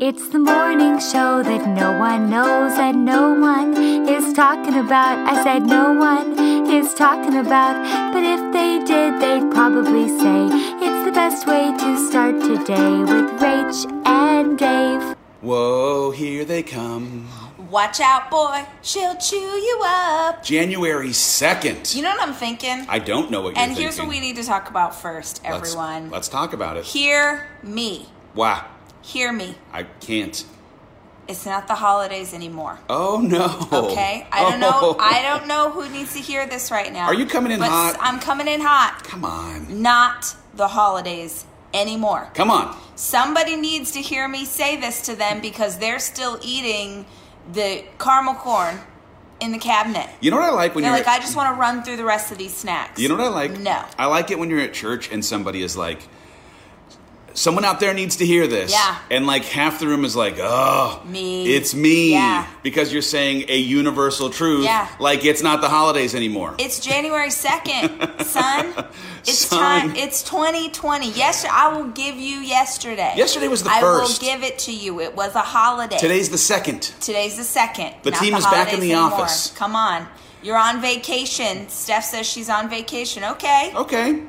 It's the morning show that no one knows and no one is talking about. I said no one is talking about, but if they did, they'd probably say it's the best way to start today with Rach and Dave. Whoa, here they come. Watch out, boy. She'll chew you up. January 2nd. You know what I'm thinking? I don't know what you're thinking. and here's what we need to talk about first, Let's- everyone. Let's, talk about it. Hear me. Wow, Hear me. I can't. It's not the holidays anymore. Oh no. Okay? I don't know. Oh. I don't know who needs to hear this right now. Are you coming in but hot? I'm coming in hot. Come on. Not the holidays anymore. Come on. Somebody needs to hear me say this to them because they're still eating the caramel corn in the cabinet. You know what I like when They're you're like, I just want to run through the rest of these snacks. You know what I like? No. I like it when you're at church and somebody is like, someone out there needs to hear this. Yeah. And like half the room is like, oh, Me. It's me. Yeah. Because you're saying a universal truth. Yeah. Like it's not the holidays anymore. It's January 2nd, son. It's Son. time. It's 2020. Yes, I will give you yesterday. Yesterday was the I first. will give it to you. It was a holiday. Today's the second. Today's the second. The not team the is back in the anymore. office. Come on. You're on vacation. Steph says she's on vacation. Okay. Okay.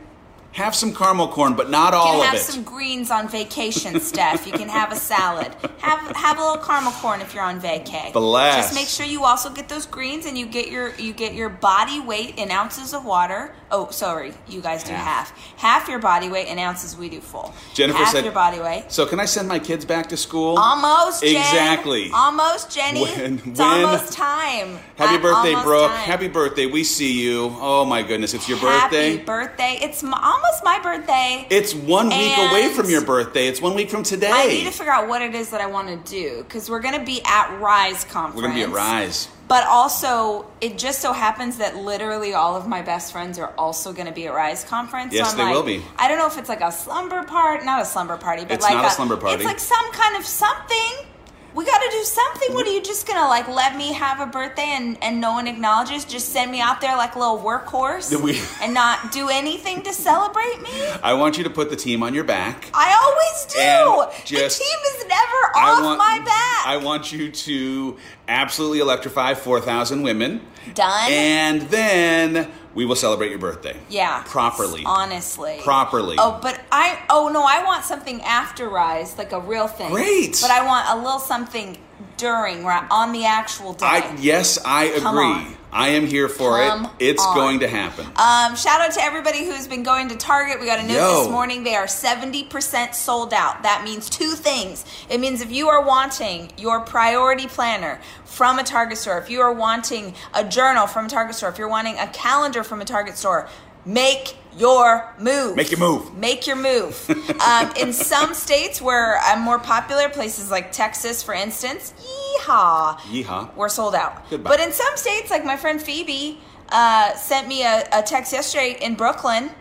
Have some caramel corn, but not all You all can have some greens on vacation, Steph. You can have a salad. Have have a little caramel corn if you're on vacay. Bless. Just make sure you also get those greens and you get your you get your body weight in ounces of water. Oh, sorry, you guys do Half. half. Half your body weight in ounces. We do full. Jennifer half said- your body weight. So can I send my kids back to school? Almost, Jen. Exactly. Almost, Jenny. When- it's when- almost time. Happy Uh, birthday, Brooke. time. Happy birthday. We see you. Oh my goodness, it's your Happy birthday. Happy birthday. It's m almost my birthday. It's one week away from your birthday. It's one week from today. I need to figure out what it is that I want to do because we're going to be at Rise conference. We're gonna be at Rise. But also, it just so happens that literally all of my best friends are also going to be at Rise conference. Yes, I'm they like, will be. I don't know if it's like a slumber party, not a slumber party, but It's like not a slumber party. It's like some kind of something. We got to do something. What are mm-hmm. you just gonna like let me have a birthday and and no one acknowledges? Just send me out there like a little workhorse we- and not do anything to celebrate me? I want you to put the team on your back. I always do. Just- the team is never off want, my back. I want you to absolutely electrify 4,000 women. Done. And then we will celebrate your birthday. yeah, Properly. honestly, Properly. Oh, but I oh no, I want something after Rise, like a real thing. Great. But I want a little something during, right on the actual day. I yes, I agree. On. I am here for Come it. It's on. going to happen. Um, shout out to everybody who's been going to Target. We got a note Yo. this morning. They are 70% sold out. That means two things. It means if you are wanting your priority planner from a Target store, if you are wanting a journal from a Target store, if you're wanting a calendar from a Target store, make your move. Make your move. Make your move. um, in some states where I'm more popular, places like Texas, for instance, yeehaw, Yeehaw. we're sold out. Goodbye. But in some states, like my friend Phoebe uh, sent me a, a text yesterday in Brooklyn,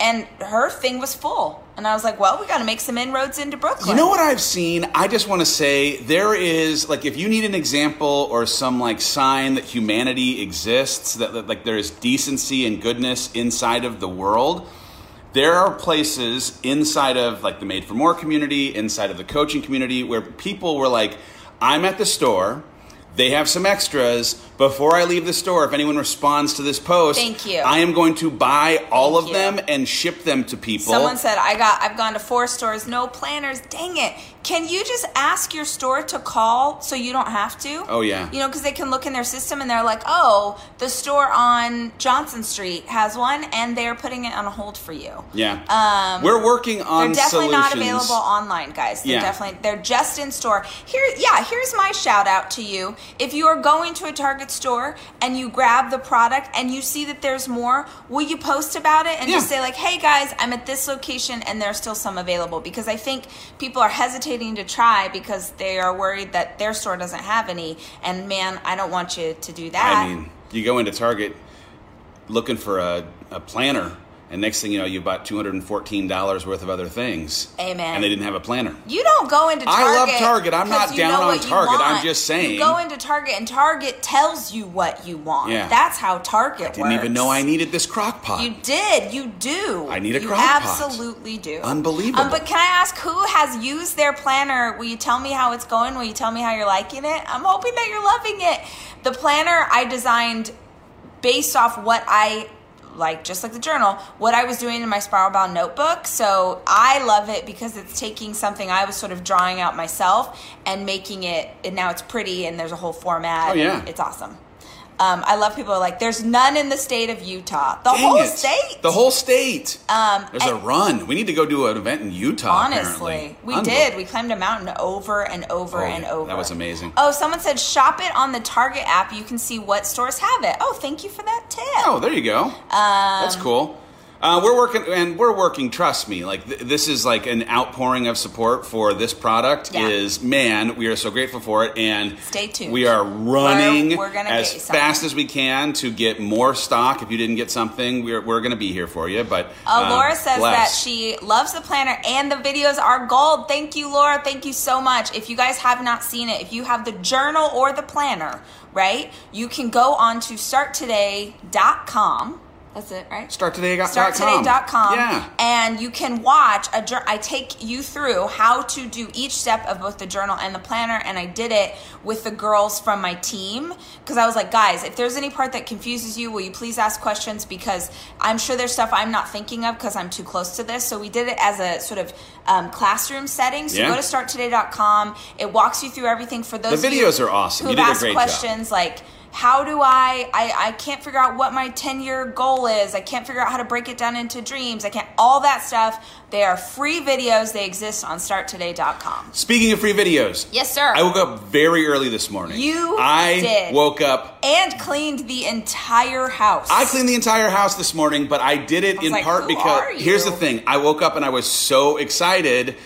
and her thing was full. And I was like, well, we got to make some inroads into Brooklyn. You know what I've seen? I just want to say there is like if you need an example or some like sign that humanity exists, that, that like there is decency and goodness inside of the world. There are places inside of like the Made for More community, inside of the coaching community, where people were like, "I'm at the store." They have some extras. Before I leave the store, if anyone responds to this post, Thank you. I am going to buy all Thank of you. them and ship them to people. Someone said I got I've gone to four stores, no planners. Dang it. Can you just ask your store to call so you don't have to? Oh, yeah. You know, because they can look in their system and they're like, oh, the store on Johnson Street has one and they're putting it on hold for you. Yeah. Um, We're working on They're definitely not available online, guys. They're Yeah. definitely they're just in store. Here, yeah. Here's my shout out to you. If you are going to a Target store and you grab the product and you see that there's more, will you post about it and just say like, "Hey guys, I'm at this location and there's still some available." Because I think people are hesitating to try because they are worried that their store doesn't have any. And man, I don't want you to do that. I mean, you go into Target looking for a, a planner, And next thing you know, you bought two hundred and fourteen dollars worth of other things. Amen. And they didn't have a planner. You don't go into Target. I love Target. I'm not down on Target. I'm just saying. You go into Target and Target tells you what you want. Yeah. That's how Target works. I Didn't even know I needed this crock pot. You did. You do. I need a you crock pot. absolutely do. Unbelievable. Um, but can I ask who has used their planner? Will you tell me how it's going? Will you tell me how you're liking it? I'm hoping that you're loving it. The planner I designed based off what I like just like the journal what i was doing in my spiral bound notebook so i love it because it's taking something i was sort of drawing out myself and making it and now it's pretty and there's a whole format Oh, yeah. it's awesome um, i love people who are like there's none in the state of utah the Dang whole it. state The whole state. Um, There's a run. We need to go do an event in Utah. Honestly, apparently. we did. We climbed a mountain over and over Oh, and over. That was amazing. Oh, someone said shop it on the Target app. You can see what stores have it. Oh, thank you for that tip. Oh, there you go. Um, That's cool. Uh, we're working, and we're working. Trust me. Like th- this is like an outpouring of support for this product. Yeah. Is man, we are so grateful for it, and Stay tuned. We are running We're- we're as fast as we can to get more stock. If you didn't get something, we're we're going to be here for you. But uh, Laura says bless. that she loves the planner and the videos are gold. Thank you, Laura. Thank you so much. If you guys have not seen it, if you have the journal or the planner, right, you can go on to starttoday.com. That's it, right? starttoday.com. starttoday.com Yeah. and you can watch a I take you through how to do each step of both the journal and the planner and I did it with the girls from my team because I was like guys if there's any part that confuses you will you please ask questions because I'm sure there's stuff I'm not thinking of because I'm too close to this so we did it as a sort of um, classroom setting so Yeah. go to starttoday.com it walks you through everything for those The of you videos are awesome. who've You did a asked great job. questions like how do I, I I can't figure out what my 10 year goal is. I can't figure out how to break it down into dreams. I can't all that stuff. They are free videos. They exist on starttoday.com. Speaking of free videos, Yes, sir. I woke up very early this morning. You I did. woke up and cleaned the entire house. I cleaned the entire house this morning, but I did it was in like, part because here's the thing. I woke up and I was so excited.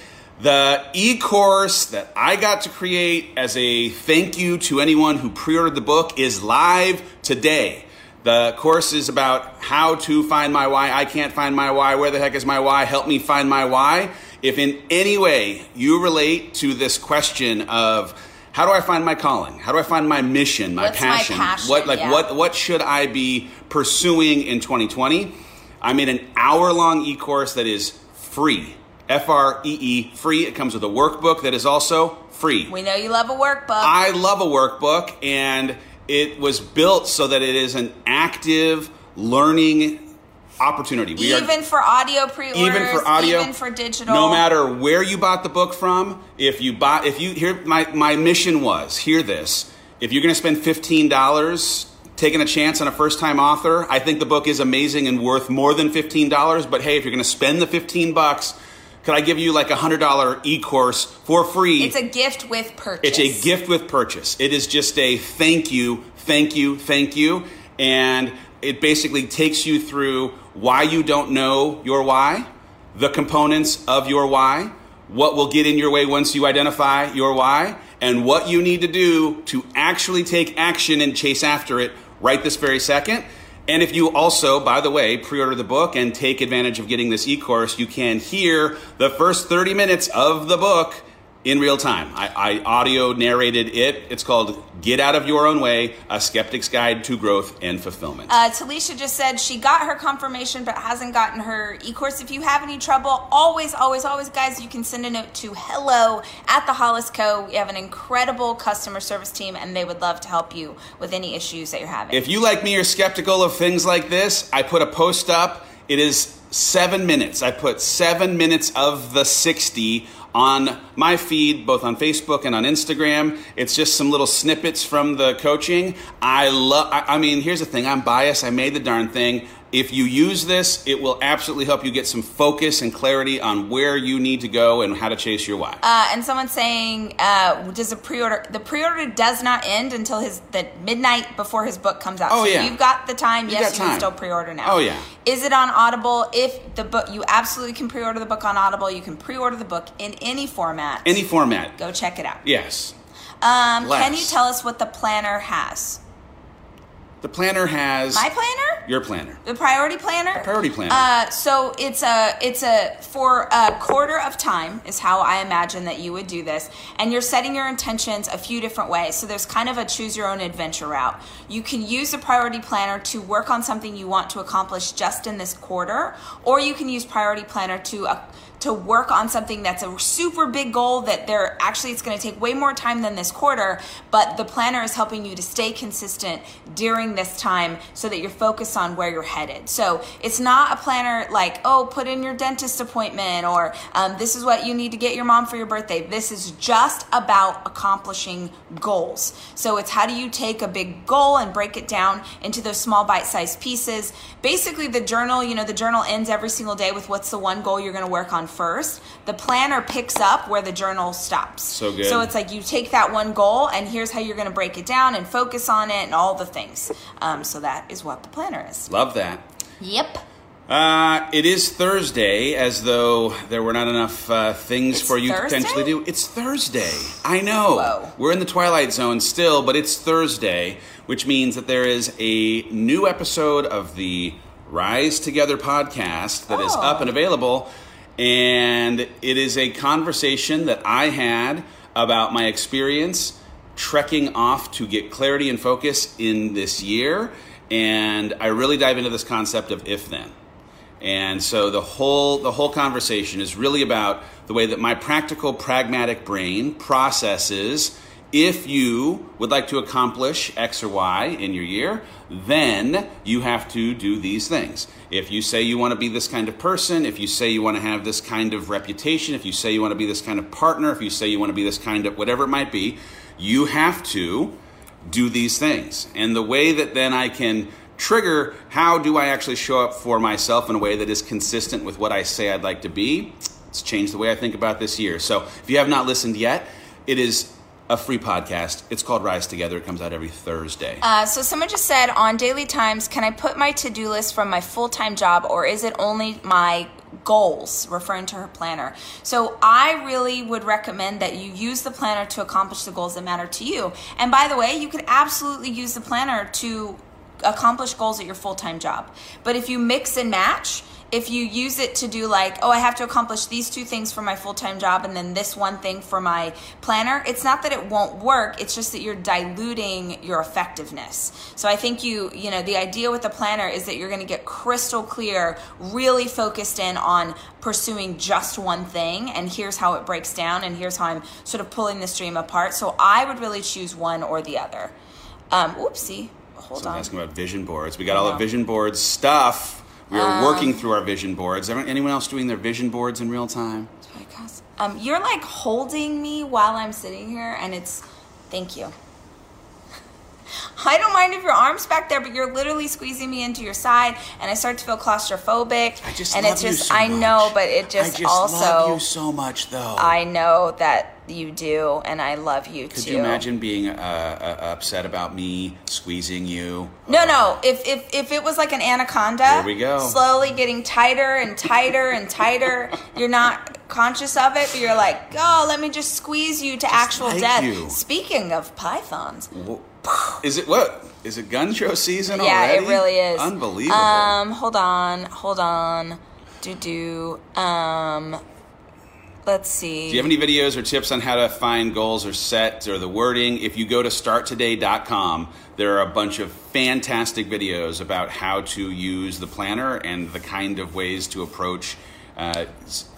The e course that I got to create as a thank you to anyone who pre ordered the book is live today. The course is about how to find my why. I can't find my why. Where the heck is my why? Help me find my why. If in any way you relate to this question of how do I find my calling? How do I find my mission, my What's my passion? passion? What like Yeah. what what should I be pursuing in 2020? I made an hour long e course that is free. F R E E, free. It comes with a workbook that is also free. we know you love a workbook. I love a workbook, and it was built so that it is an active learning opportunity. We are- even for audio pre-orders, even for audio, even for digital. No matter where you bought the book from, if you bought, if you here, my my mission was hear this. If you're going to spend fifteen dollars taking a chance on a first time author, I think the book is amazing and worth more than fifteen dollars. But hey, if you're going to spend the fifteen bucks, could I give you like a hundred dollar e course for free? It's a gift with purchase. It's a gift with purchase. It is just a thank you, thank you, thank you. And it basically takes you through why you don't know your why, the components of your why, what will get in your way once you identify your why, and what you need to do to actually take action and chase after it right this very second. And if you also, by the way, pre order the book and take advantage of getting this e course, you can hear the first 30 minutes of the book in real time. I, I audio narrated it. It's called Get Out of Your Own Way A Skeptic's Guide to Growth and Fulfillment. Uh, Talisha just said she got her confirmation but hasn't gotten her e-course. If you have any trouble, always, always, always, guys, you can send a note to hello at the Hollis Co. We have an incredible customer service team and they would love to help you with any issues that you're having. If you, like me, are skeptical of things like this, I put a post up. It is seven minutes. I put seven minutes of the 60 on my feed, both on Facebook and on Instagram. It's just some little snippets from the coaching. I love, I, I mean, here's the thing I'm biased. I made the darn thing. If you use this, it will absolutely help you get some focus and clarity on where you need to go and how to chase your why. Uh, and someone saying, uh, does a pre-order? The pre-order does not end until his the midnight before his book comes out. Oh, so yeah. you've got the time. You yes, you can still pre-order now. Oh, yeah. Is it on Audible? If the book, you absolutely can pre-order the book on Audible. You can pre-order the book in any format. Any format. Go check it out. Yes. Um, can you tell us what the planner has? The planner has My planner? your planner. The priority planner? priority planner. Uh, so it's a it's a for a quarter of time is how I imagine that you would do this, and you're setting your intentions a few different ways. So there's kind of a choose your own adventure route. You can use the priority planner to work on something you want to accomplish just in this quarter, or you can use priority planner to. Uh, to work on something that's a super big goal that they're actually it's going to take way more time than this quarter but the planner is helping you to stay consistent during this time so that you're focused on where you're headed. So it's not a planner like oh put in your dentist appointment or um, this is what you need to get your mom for your birthday. This is just about accomplishing goals. So it's how do you take a big goal and break it down into those small bite-sized pieces basically the journal you know the journal ends every single day with what's the one goal you're going to work on first. The planner picks up where the journal stops. So good. So it's like you take that one goal, and here's how you're going to break it down and focus on it and all the things. Um, so that is what the planner is. Love that. Yep. Uh, it is Thursday, as though there were not enough uh, things It's for you to potentially do. It's Thursday. I know. Whoa. We're in the twilight zone still, but it's Thursday, which means that there is a new episode of the Rise Together podcast that is Oh. up and available. And it is a conversation that I had about my experience trekking off to get clarity and focus in this year. And I really dive into this concept of if then. And so the whole the whole conversation is really about the way that my practical pragmatic brain processes if you would like to accomplish X or Y in your year, then you have to do these things. If you say you want to be this kind of person, if you say you want to have this kind of reputation, if you say you want to be this kind of partner, if you say you want to be this kind of whatever it might be, you have to do these things. And the way that then I can trigger how do I actually show up for myself in a way that is consistent with what I say I'd like to be, it's changed the way I think about this year. So if you have not listened yet, it is a free podcast. It's called Rise Together. It comes out every Thursday. Uh, so someone just said on Daily Times, can I put my to-do list from my full-time job or is it only my goals referring to her planner so i really would recommend that you use the planner to accomplish the goals that matter to you and by the way you could absolutely use the planner to accomplish goals at your full-time job but if you mix and match if you use it to do like oh i have to accomplish these two things for my full-time job and then this one thing for my planner it's not that it won't work it's just that you're diluting your effectiveness. So i think you you know the idea with the planner is that you're going to get crystal clear really focused in on pursuing just one thing and here's how it breaks down and here's how i'm sort of pulling the stream apart. So i would really choose one or the other. Um oopsie. Hold So I'm on. asking about vision boards. We got all the vision board stuff. We are working through our vision boards. Anyone else doing their vision boards in real time? Um, you're like holding me while I'm sitting here, and it's thank you. I don't mind if your arms back there, but you're literally squeezing me into your side, and I start to feel claustrophobic. I just and it's just so I much. know, but it just, I just also love you so much, though. I know that you do, and I love you Could too. Could you imagine being uh, uh, upset about me squeezing you? No, no. If if if it was like an anaconda, Here we go. slowly getting tighter and tighter and tighter. You're not conscious of it, but you're like, oh, let me just squeeze you to actual like death. you. Speaking of pythons, Wh- Is it what? Is it gun show season yeah, already? it really is Unbelievable. Um, hold on, hold on. Do do. Um, let's see. Do you have any videos or tips on how to find goals or set or the wording? If you go to starttoday.com, there are a bunch of fantastic videos about how to use the planner and the kind of ways to approach uh,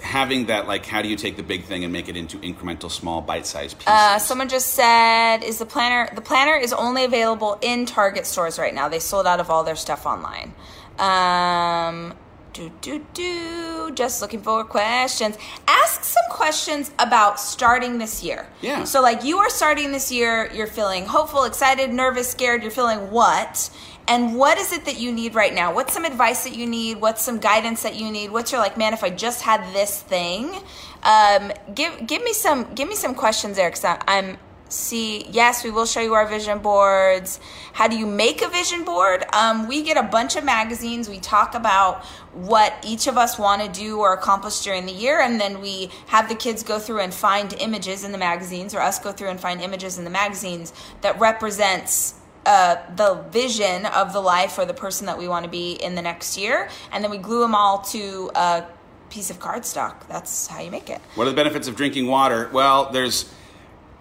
having that, like, how do you take the big thing and make it into incremental, small, bite-sized pieces? Uh, someone just said, "Is the planner? The planner is only available in Target stores right now. They sold out of all their stuff online." Um, do do do. Just looking for questions. Ask some questions about starting this year. Yeah. So, like, you are starting this year. You're feeling hopeful, excited, nervous, scared. You're feeling what? And what is it that you need right now? What's some advice that you need? What's some guidance that you need? What's your like, man? If I just had this thing, um, give give me some give me some questions there because I'm see yes we will show you our vision boards how do you make a vision board um, we get a bunch of magazines we talk about what each of us want to do or accomplish during the year and then we have the kids go through and find images in the magazines or us go through and find images in the magazines that represents uh, the vision of the life or the person that we want to be in the next year, and then we glue them all to a piece of cardstock. That's how you make it. What are the benefits of drinking water? Well, there's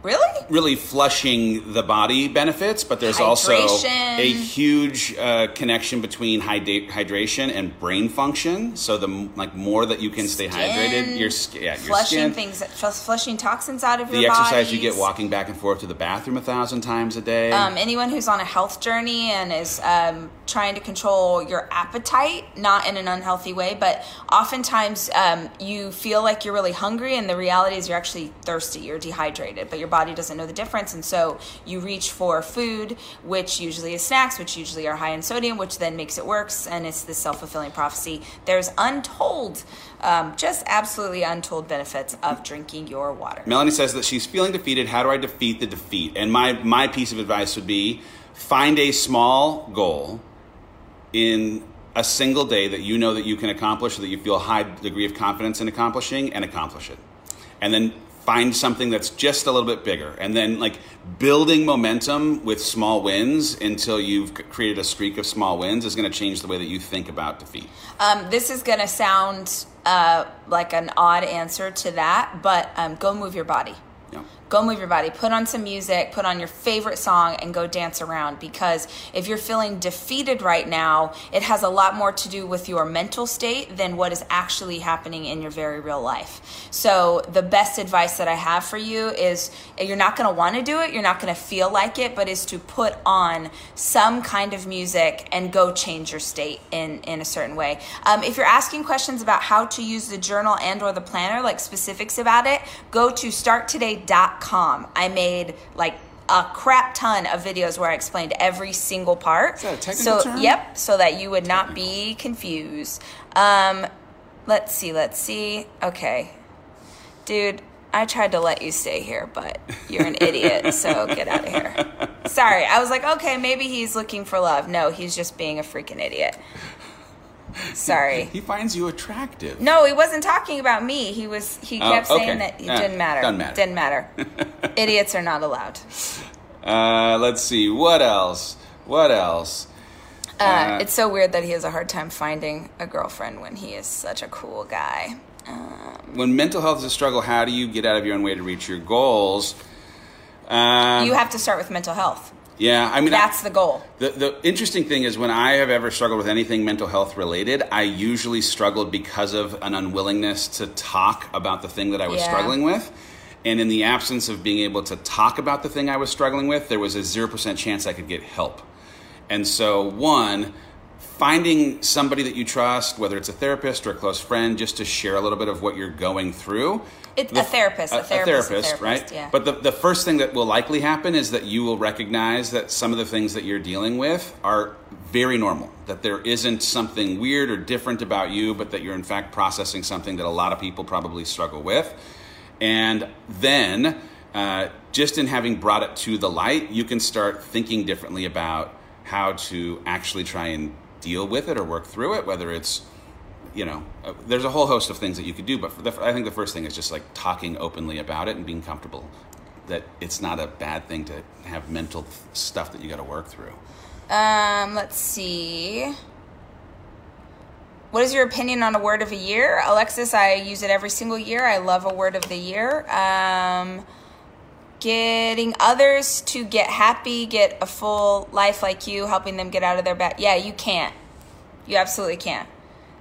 Really? really flushing the body benefits, but there's also Hydration. a huge uh, connection between hydra- hydration and brain function. So the m- like more that you can stay hydrated, your sk- yeah, your flushing skin, things, flush- flushing toxins out of your body. the your exercise you bodies. get walking back and forth to the bathroom a thousand times a day. Um, anyone who's on a health journey and is um, trying to control your appetite, not in an unhealthy way, but oftentimes um, you feel like you're really hungry, and the reality is you're actually thirsty, you're dehydrated, but your body doesn't know the difference. And so you reach for food, which usually is snacks, which usually are high in sodium, which then makes it worse, and it's this self fulfilling prophecy. There's untold, um, just absolutely untold benefits of drinking your water. Melanie says that she's feeling defeated. How do I defeat the defeat? And my my piece of advice would be find a small goal in a single day that you know that you can accomplish, that you feel a high degree of confidence in accomplishing, and accomplish it. And then find something that's just a little bit bigger, and then like building momentum with small wins until you've created a streak of small wins is going to change the way that you think about defeat. Um, this is going to sound uh, like an odd answer to that, but um, go move your body. Go move your body. Put on some music, put on your favorite song, and go dance around. Because if you're feeling defeated right now, it has a lot more to do with your mental state than what is actually happening in your very real life. So, the best advice that I have for you is you're not going to want to do it, you're not going to feel like it, but is to put on some kind of music and go change your state in, in a certain way. Um, if you're asking questions about how to use the journal and or the planner, like specifics about it, go to starttoday.com. I made like a crap ton of videos where I explained every single part. Is that a technical so term? yep, so that you would not be confused. Um, let's see, let's see. Okay. Dude, I tried to let you stay here, but you're an idiot, so get out of here. Sorry, I was like, okay, maybe he's looking for love. No, he's just being a freaking idiot. Sorry. He finds you attractive. No, he wasn't talking about me. He was. He Oh, kept saying that it Eh, didn't matter. doesn't matter. Didn't matter. Idiots are not allowed. Uh, let's see. What else? What else? Uh, it's so weird that he has a hard time finding a girlfriend when he is such a cool guy. when mental health is a struggle, how do you get out of your own way to reach your goals? Um, You have to start with mental health. Yeah, I mean, That's I, the goal. the the interesting thing is when I have ever struggled with anything mental health related, I usually struggled because of an unwillingness to talk about the thing that I was Yeah. struggling with. And in the absence of being able to talk about the thing I was struggling with, there was a 0% chance I could get help. And so, one, finding somebody that you trust, whether it's a therapist or a close friend, just to share a little bit of what you're going through. It- a The- therapist, a therapist, a therapist, right? yeah. But the, the first thing that will likely happen is that you will recognize that some of the things that you're dealing with are very normal. That there isn't something weird or different about you, but that you're in fact processing something that a lot of people probably struggle with. And then, uh, just in having brought it to the light, you can start thinking differently about how to actually try and deal with it or work through it, whether it's you know, uh, there's a whole host of things that you could do, but the, I think the first thing is just like talking openly about it and being comfortable that it's not a bad thing to have mental stuff that you got to work through. Um, let's see. What is your opinion on a word of a year? Alexis, I use it every single year. I love a word of the year. Um, getting others to get happy, get a full life like you, helping them get out of their bed. Yeah, you can't. You absolutely can't.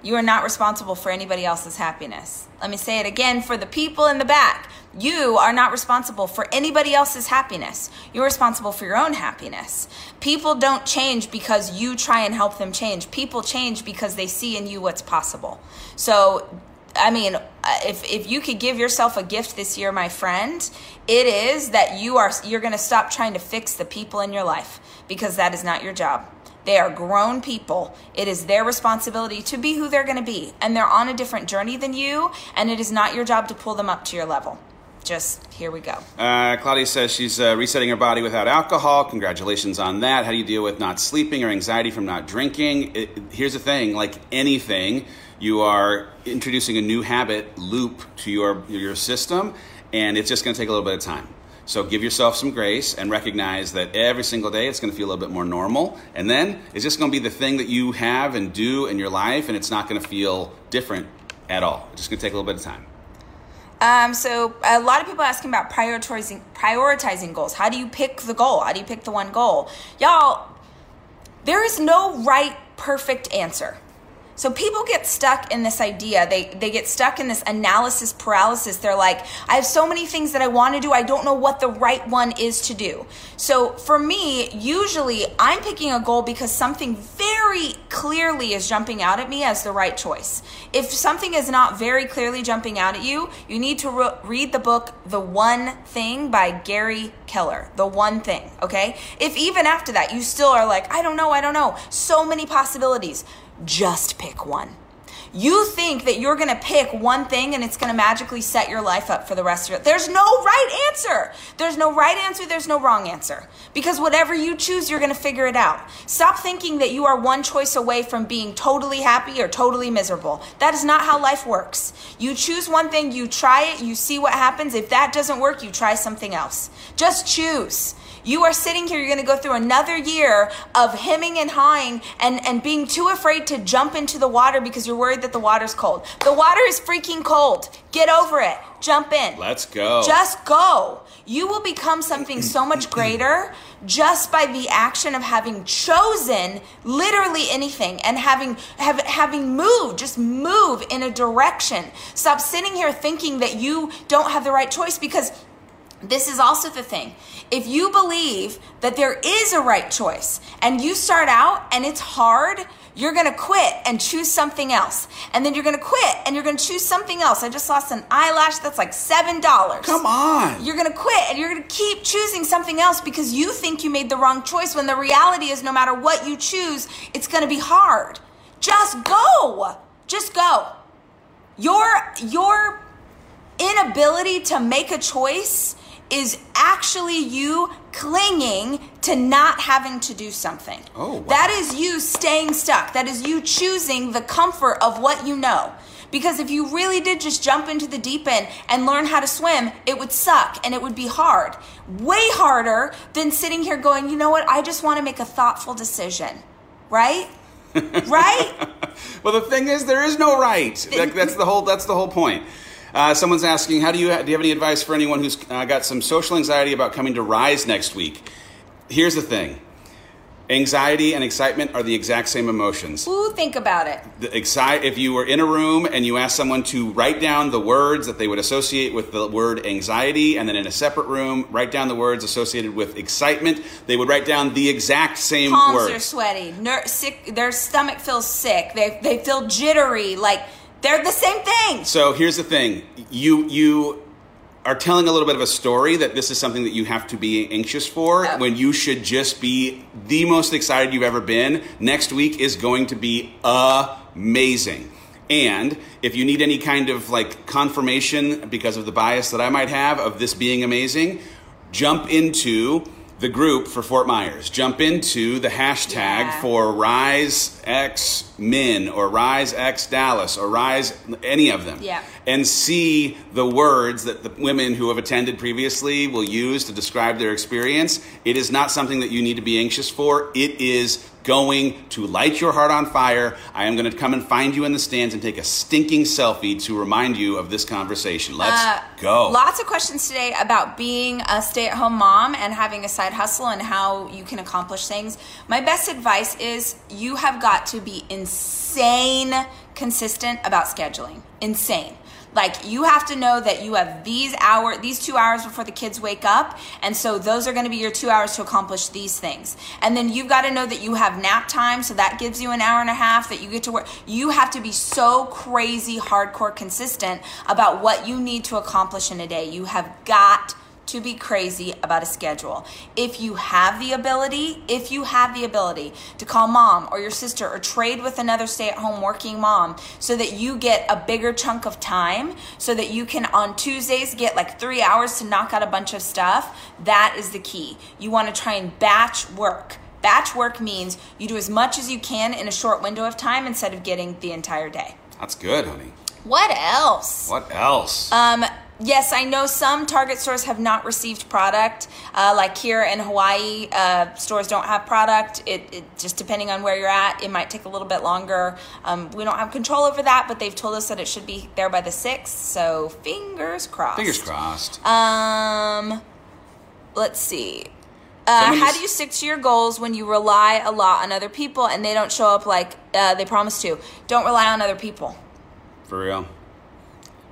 You are not responsible for anybody else's happiness. Let me say it again for the people in the back. You are not responsible for anybody else's happiness. You're responsible for your own happiness. People don't change because you try and help them change. People change because they see in you what's possible. So, I mean, if if you could give yourself a gift this year, my friend, it is that you are you're going to stop trying to fix the people in your life because that is not your job. They are grown people. It is their responsibility to be who they're going to be. And they're on a different journey than you. And it is not your job to pull them up to your level. Just here we go. Uh, Claudia says she's uh, resetting her body without alcohol. Congratulations on that. How do you deal with not sleeping or anxiety from not drinking? It, here's the thing like anything, you are introducing a new habit loop to your, your system, and it's just going to take a little bit of time. So give yourself some grace and recognize that every single day it's going to feel a little bit more normal. And then it's just going to be the thing that you have and do in your life, and it's not going to feel different at all. It's just going to take a little bit of time. Um, so a lot of people asking about prioritizing prioritizing goals. How do you pick the goal? How do you pick the one goal? Y'all, there is no right perfect answer. So people get stuck in this idea. They they get stuck in this analysis paralysis. They're like, I have so many things that I want to do. I don't know what the right one is to do. So for me, usually I'm picking a goal because something very clearly is jumping out at me as the right choice. If something is not very clearly jumping out at you, you need to re- read the book The One Thing by Gary Keller. The One Thing, okay? If even after that you still are like, I don't know, I don't know, so many possibilities just pick one. You think that you're going to pick one thing and it's going to magically set your life up for the rest of it. There's no right answer. There's no right answer. There's no wrong answer. Because whatever you choose, you're going to figure it out. Stop thinking that you are one choice away from being totally happy or totally miserable. That is not how life works. You choose one thing, you try it, you see what happens. If that doesn't work, you try something else. Just choose. You are sitting here, you're going to go through another year of hemming and hawing and, and being too afraid to jump into the water because you're worried that the water's cold. The water is freaking cold. Get over it. Jump in. Let's go. Just go. You will become something so much greater just by the action of having chosen literally anything and having have, having moved just move in a direction stop sitting here thinking that you don't have the right choice because this is also the thing. If you believe that there is a right choice and you start out and it's hard, you're going to quit and choose something else. And then you're going to quit and you're going to choose something else. I just lost an eyelash that's like $7. Come on. You're going to quit and you're going to keep choosing something else because you think you made the wrong choice when the reality is no matter what you choose, it's going to be hard. Just go. Just go. Your your inability to make a choice is actually you clinging to not having to do something. Oh, wow. That is you staying stuck. That is you choosing the comfort of what you know. Because if you really did just jump into the deep end and learn how to swim, it would suck and it would be hard. Way harder than sitting here going, you know what, I just want to make a thoughtful decision. Right? right? well, the thing is, there is no right. That, that's the whole. That's the whole point. Uh, someone's asking, how do you do you have any advice for anyone who's uh, got some social anxiety about coming to Rise next week? Here's the thing. Anxiety and excitement are the exact same emotions. Ooh, think about it. The if you were in a room and you asked someone to write down the words that they would associate with the word anxiety, and then in a separate room, write down the words associated with excitement, they would write down the exact same words. Palms are sweaty. Ner- sick, their stomach feels sick. They, they feel jittery. Like, they're the same thing. So here's the thing: you you are telling a little bit of a story that this is something that you have to be anxious for Yep. when you should just be the most excited you've ever been. Next week is going to be amazing. And if you need any kind of like confirmation because of the bias that I might have of this being amazing, jump into the group for Fort Myers. Jump into the hashtag Yeah. for Rise X Min or Rise X Dallas or Rise any of them Yeah. and see the words that the women who have attended previously will use to describe their experience. It is not something that you need to be anxious for. It is going to light your heart on fire. I am going to come and find you in the stands and take a stinking selfie to remind you of this conversation. Let's Uh, go. Lots of questions today about being a stay at home mom and having a side hustle and how you can accomplish things. My best advice is you have got to be insane consistent about scheduling. Insane. Like you have to know that you have these hour these 2 hours before the kids wake up and so those are going to be your 2 hours to accomplish these things. And then you've got to know that you have nap time so that gives you an hour and a half that you get to work. You have to be so crazy hardcore consistent about what you need to accomplish in a day. You have got to be crazy about a schedule. If you have the ability, if you have the ability to call mom or your sister or trade with another stay at home working mom so that you get a bigger chunk of time, so that you can on Tuesdays get like three hours to knock out a bunch of stuff, that is the key. You want to try and batch work. Batch work means you do as much as you can in a short window of time instead of getting the entire day. That's good, honey. What else? What else? Um, yes, I know some Target stores have not received product. Uh, like here in Hawaii, uh, stores don't have product. It, it, just depending on where you're at, it might take a little bit longer. Um, we don't have control over that, but they've told us that it should be there by the sixth. So fingers crossed. Fingers crossed. Um, let's see. Uh, how do you stick to your goals when you rely a lot on other people and they don't show up like uh, they promise to? Don't rely on other people. For real.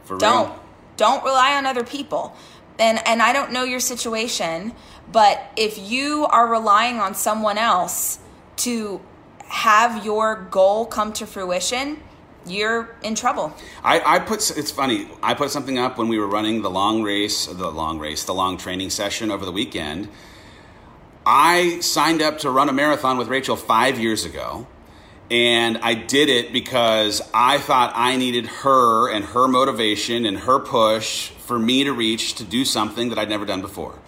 For real. Don't rely on other people. And and I don't know your situation, but if you are relying on someone else to have your goal come to fruition, you're in trouble. I, I put it's funny. I put something up when we were running the long race, the long race, the long training session over the weekend. I signed up to run a marathon with Rachel five years ago, and I did it because I thought I needed her and her motivation and her push for me to reach to do something that I'd never done before.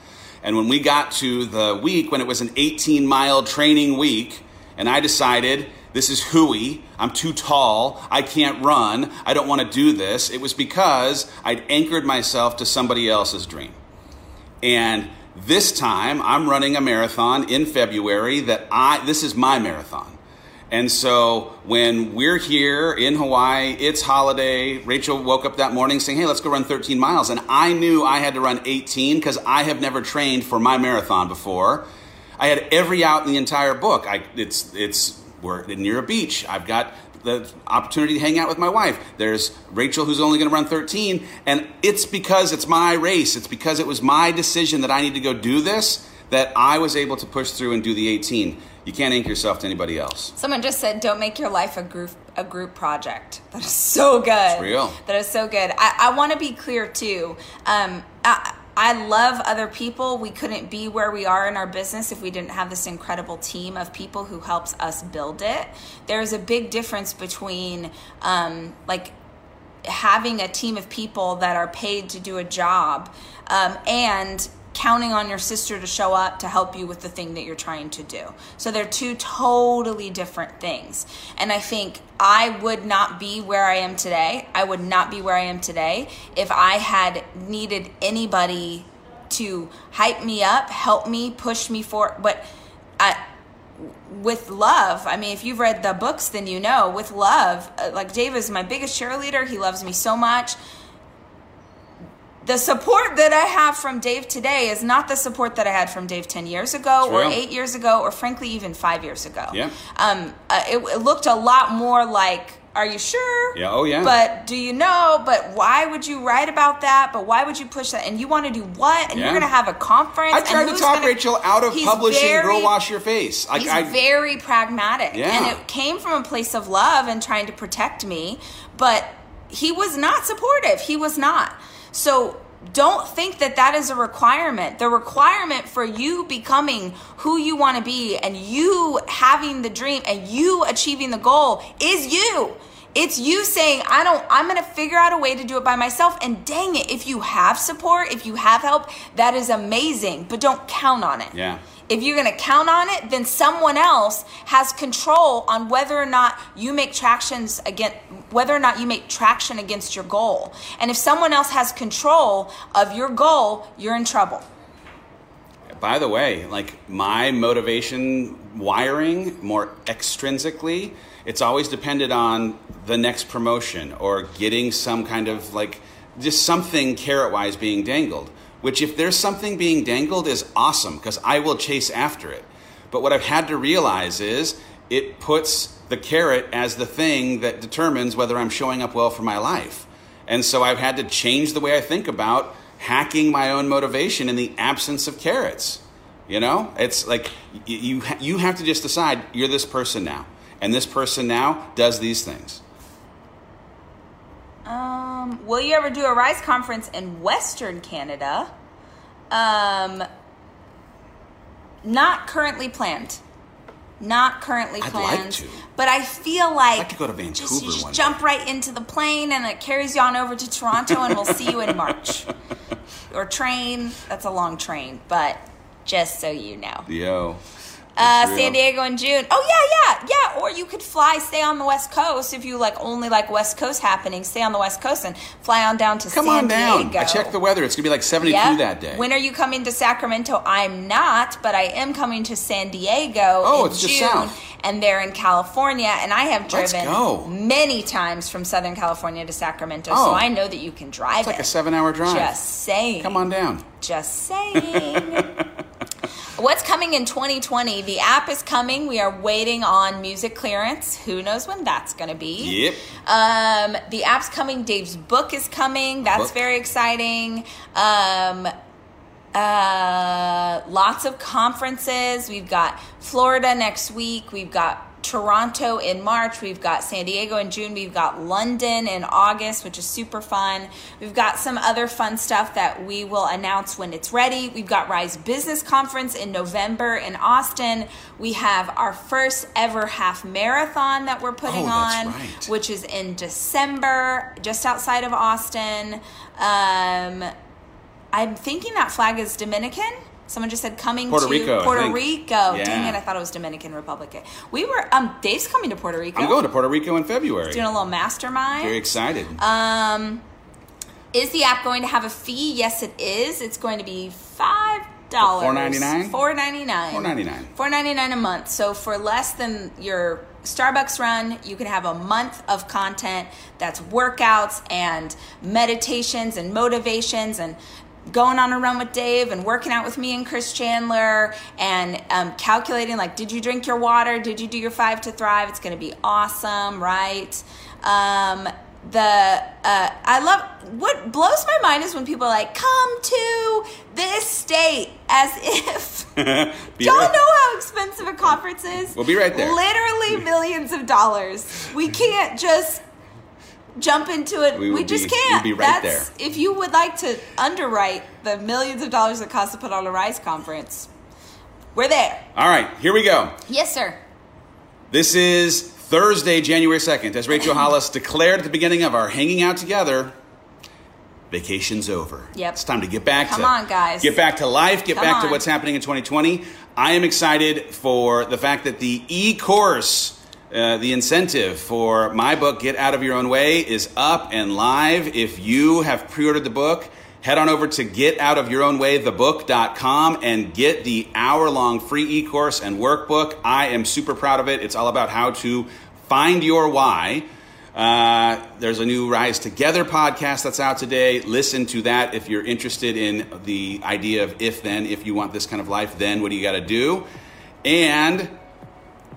And when we got to the week when it was an 18 mile training week, and I decided this is hooey, I'm too tall, I can't run, I don't want to do this, it was because I'd anchored myself to somebody else's dream. And this time I'm running a marathon in February that I this is my marathon. And so when we're here in Hawaii, it's holiday. Rachel woke up that morning saying, Hey, let's go run 13 miles. And I knew I had to run 18 because I have never trained for my marathon before. I had every out in the entire book. I, it's, it's, we're near a beach. I've got the opportunity to hang out with my wife. There's Rachel who's only going to run 13. And it's because it's my race. It's because it was my decision that I need to go do this that I was able to push through and do the 18. You can't anchor yourself to anybody else. Someone just said, "Don't make your life a group a group project." That is so good. real. That is so good. I, I want to be clear too. Um, I, I love other people. We couldn't be where we are in our business if we didn't have this incredible team of people who helps us build it. There's a big difference between um, like having a team of people that are paid to do a job um, and counting on your sister to show up to help you with the thing that you're trying to do. So they're two totally different things. And I think I would not be where I am today. I would not be where I am today if I had needed anybody to hype me up, help me, push me for but I with love i mean if you've read the books then you know with love uh, like dave is my biggest cheerleader he loves me so much the support that I have from Dave today is not the support that I had from Dave 10 years ago or eight years ago or frankly even five years ago. Yeah. Um, uh, it, it looked a lot more like, are you sure? Yeah, oh, yeah. But do you know? But why would you write about that? But why would you push that? And you want to do what? And Yeah. you're going to have a conference? I tried to talk gonna- Rachel out of publishing very- Girl Wash Your Face. Like He's I, very pragmatic. Yeah. And it came from a place of love and trying to protect me, but he was not supportive. He was not. So don't think that that is a requirement. The requirement for you becoming who you want to be and you having the dream and you achieving the goal is you. It's you saying, I don't, I'm going to figure out a way to do it by myself. And dang it, if you have support, if you have help, that is amazing, but don't count on it. Yeah. If you're going to count on it, then someone else has control on whether or not you make tractions against whether or not you make traction against your goal. And if someone else has control of your goal, you're in trouble. By the way, like my motivation wiring more extrinsically, it's always depended on the next promotion or getting some kind of like just something carrot wise being dangled. Which, if there's something being dangled, is awesome because I will chase after it. But what I've had to realize is it puts the carrot as the thing that determines whether I'm showing up well for my life. And so I've had to change the way I think about hacking my own motivation in the absence of carrots. You know, it's like you you have to just decide you're this person now, and this person now does these things. Um, will you ever do a Rise conference in Western Canada? Um, not currently planned. Not currently I'd like planned. to. But I feel like like to go to just, you Vancouver just jump day. right into the plane and it carries you on over to Toronto and we'll see you in March. Or train. That's a long train, but just so you know. Yo, Uh, San Diego in June. Oh yeah, yeah, yeah. Or you could fly, stay on the West Coast if you like only like West Coast happening. Stay on the West Coast and fly on down to Come San on down. Diego. I checked the weather. It's gonna be like 72 Yeah. that day. When are you coming to Sacramento? I'm not, but I am coming to San Diego Oh, it's just south. and they're in California. And I have driven many times from Southern California to Sacramento, Oh. so I know that you can drive it's like it. a seven-hour drive. Just saying. Come on down. Just saying. What's coming in 2020? The app is coming. We are waiting on music clearance. Who knows when that's going to be? Yep. Um, the app's coming. Dave's book is coming. That's Book. very exciting. Um, uh, lots of conferences. We've got Florida next week. We've got Toronto in March. We've got San Diego in June. We've got London in August, which is super fun. We've got some other fun stuff that we will announce when it's ready. We've got Rise Business Conference in November in Austin. We have our first ever half marathon that we're putting Oh, on, right. which is in December, just outside of Austin. Um, I'm thinking that flag is Dominican. Someone just said coming Puerto to Rico, Puerto. Rico. Yeah. Dang it, I thought it was Dominican Republic. We were um Dave's coming to Puerto Rico. I'm going to Puerto Rico in February. doing a little mastermind. Very excited. Um is the app going to have a fee? Yes it is. It's going to be five dollars. $4.99? Four ninety nine. $4.99. Four ninety nine a month. So for less than your Starbucks run, you can have a month of content that's workouts and meditations and motivations and going on a run with Dave and working out with me and Chris Chandler and um, calculating like, did you drink your water? Did you do your five to thrive? It's going to be awesome, right? Um, the uh, I love what blows my mind is when people are like, come to this state as if Y'all right- know how expensive a conference is? We'll be right there. Literally millions of dollars. We can't just jump into it. We We, just be- can't. right That's if you would like to underwrite the millions of dollars it costs to put on a Rise conference. We're there. All right, here we go. Yes, sir. This is Thursday, January 2nd. As Rachel Hollis declared at the beginning of our hanging out together, vacation's over. Yep. It's time to get back Come to on, guys. Get back to life, get Come back to what's happening in 2020. I am excited for the fact that the e-course uh, the incentive for my book, Get Out of Your Own Way, is up and live. If you have pre ordered the book, head on over to getoutofyourownwaythebook.com and get the hour long free e course and workbook. I am super proud of it. It's all about how to find your why. Uh, there's a new Rise Together podcast that's out today. Listen to that if you're interested in the idea of if then, if you want this kind of life, then what do you got to do? And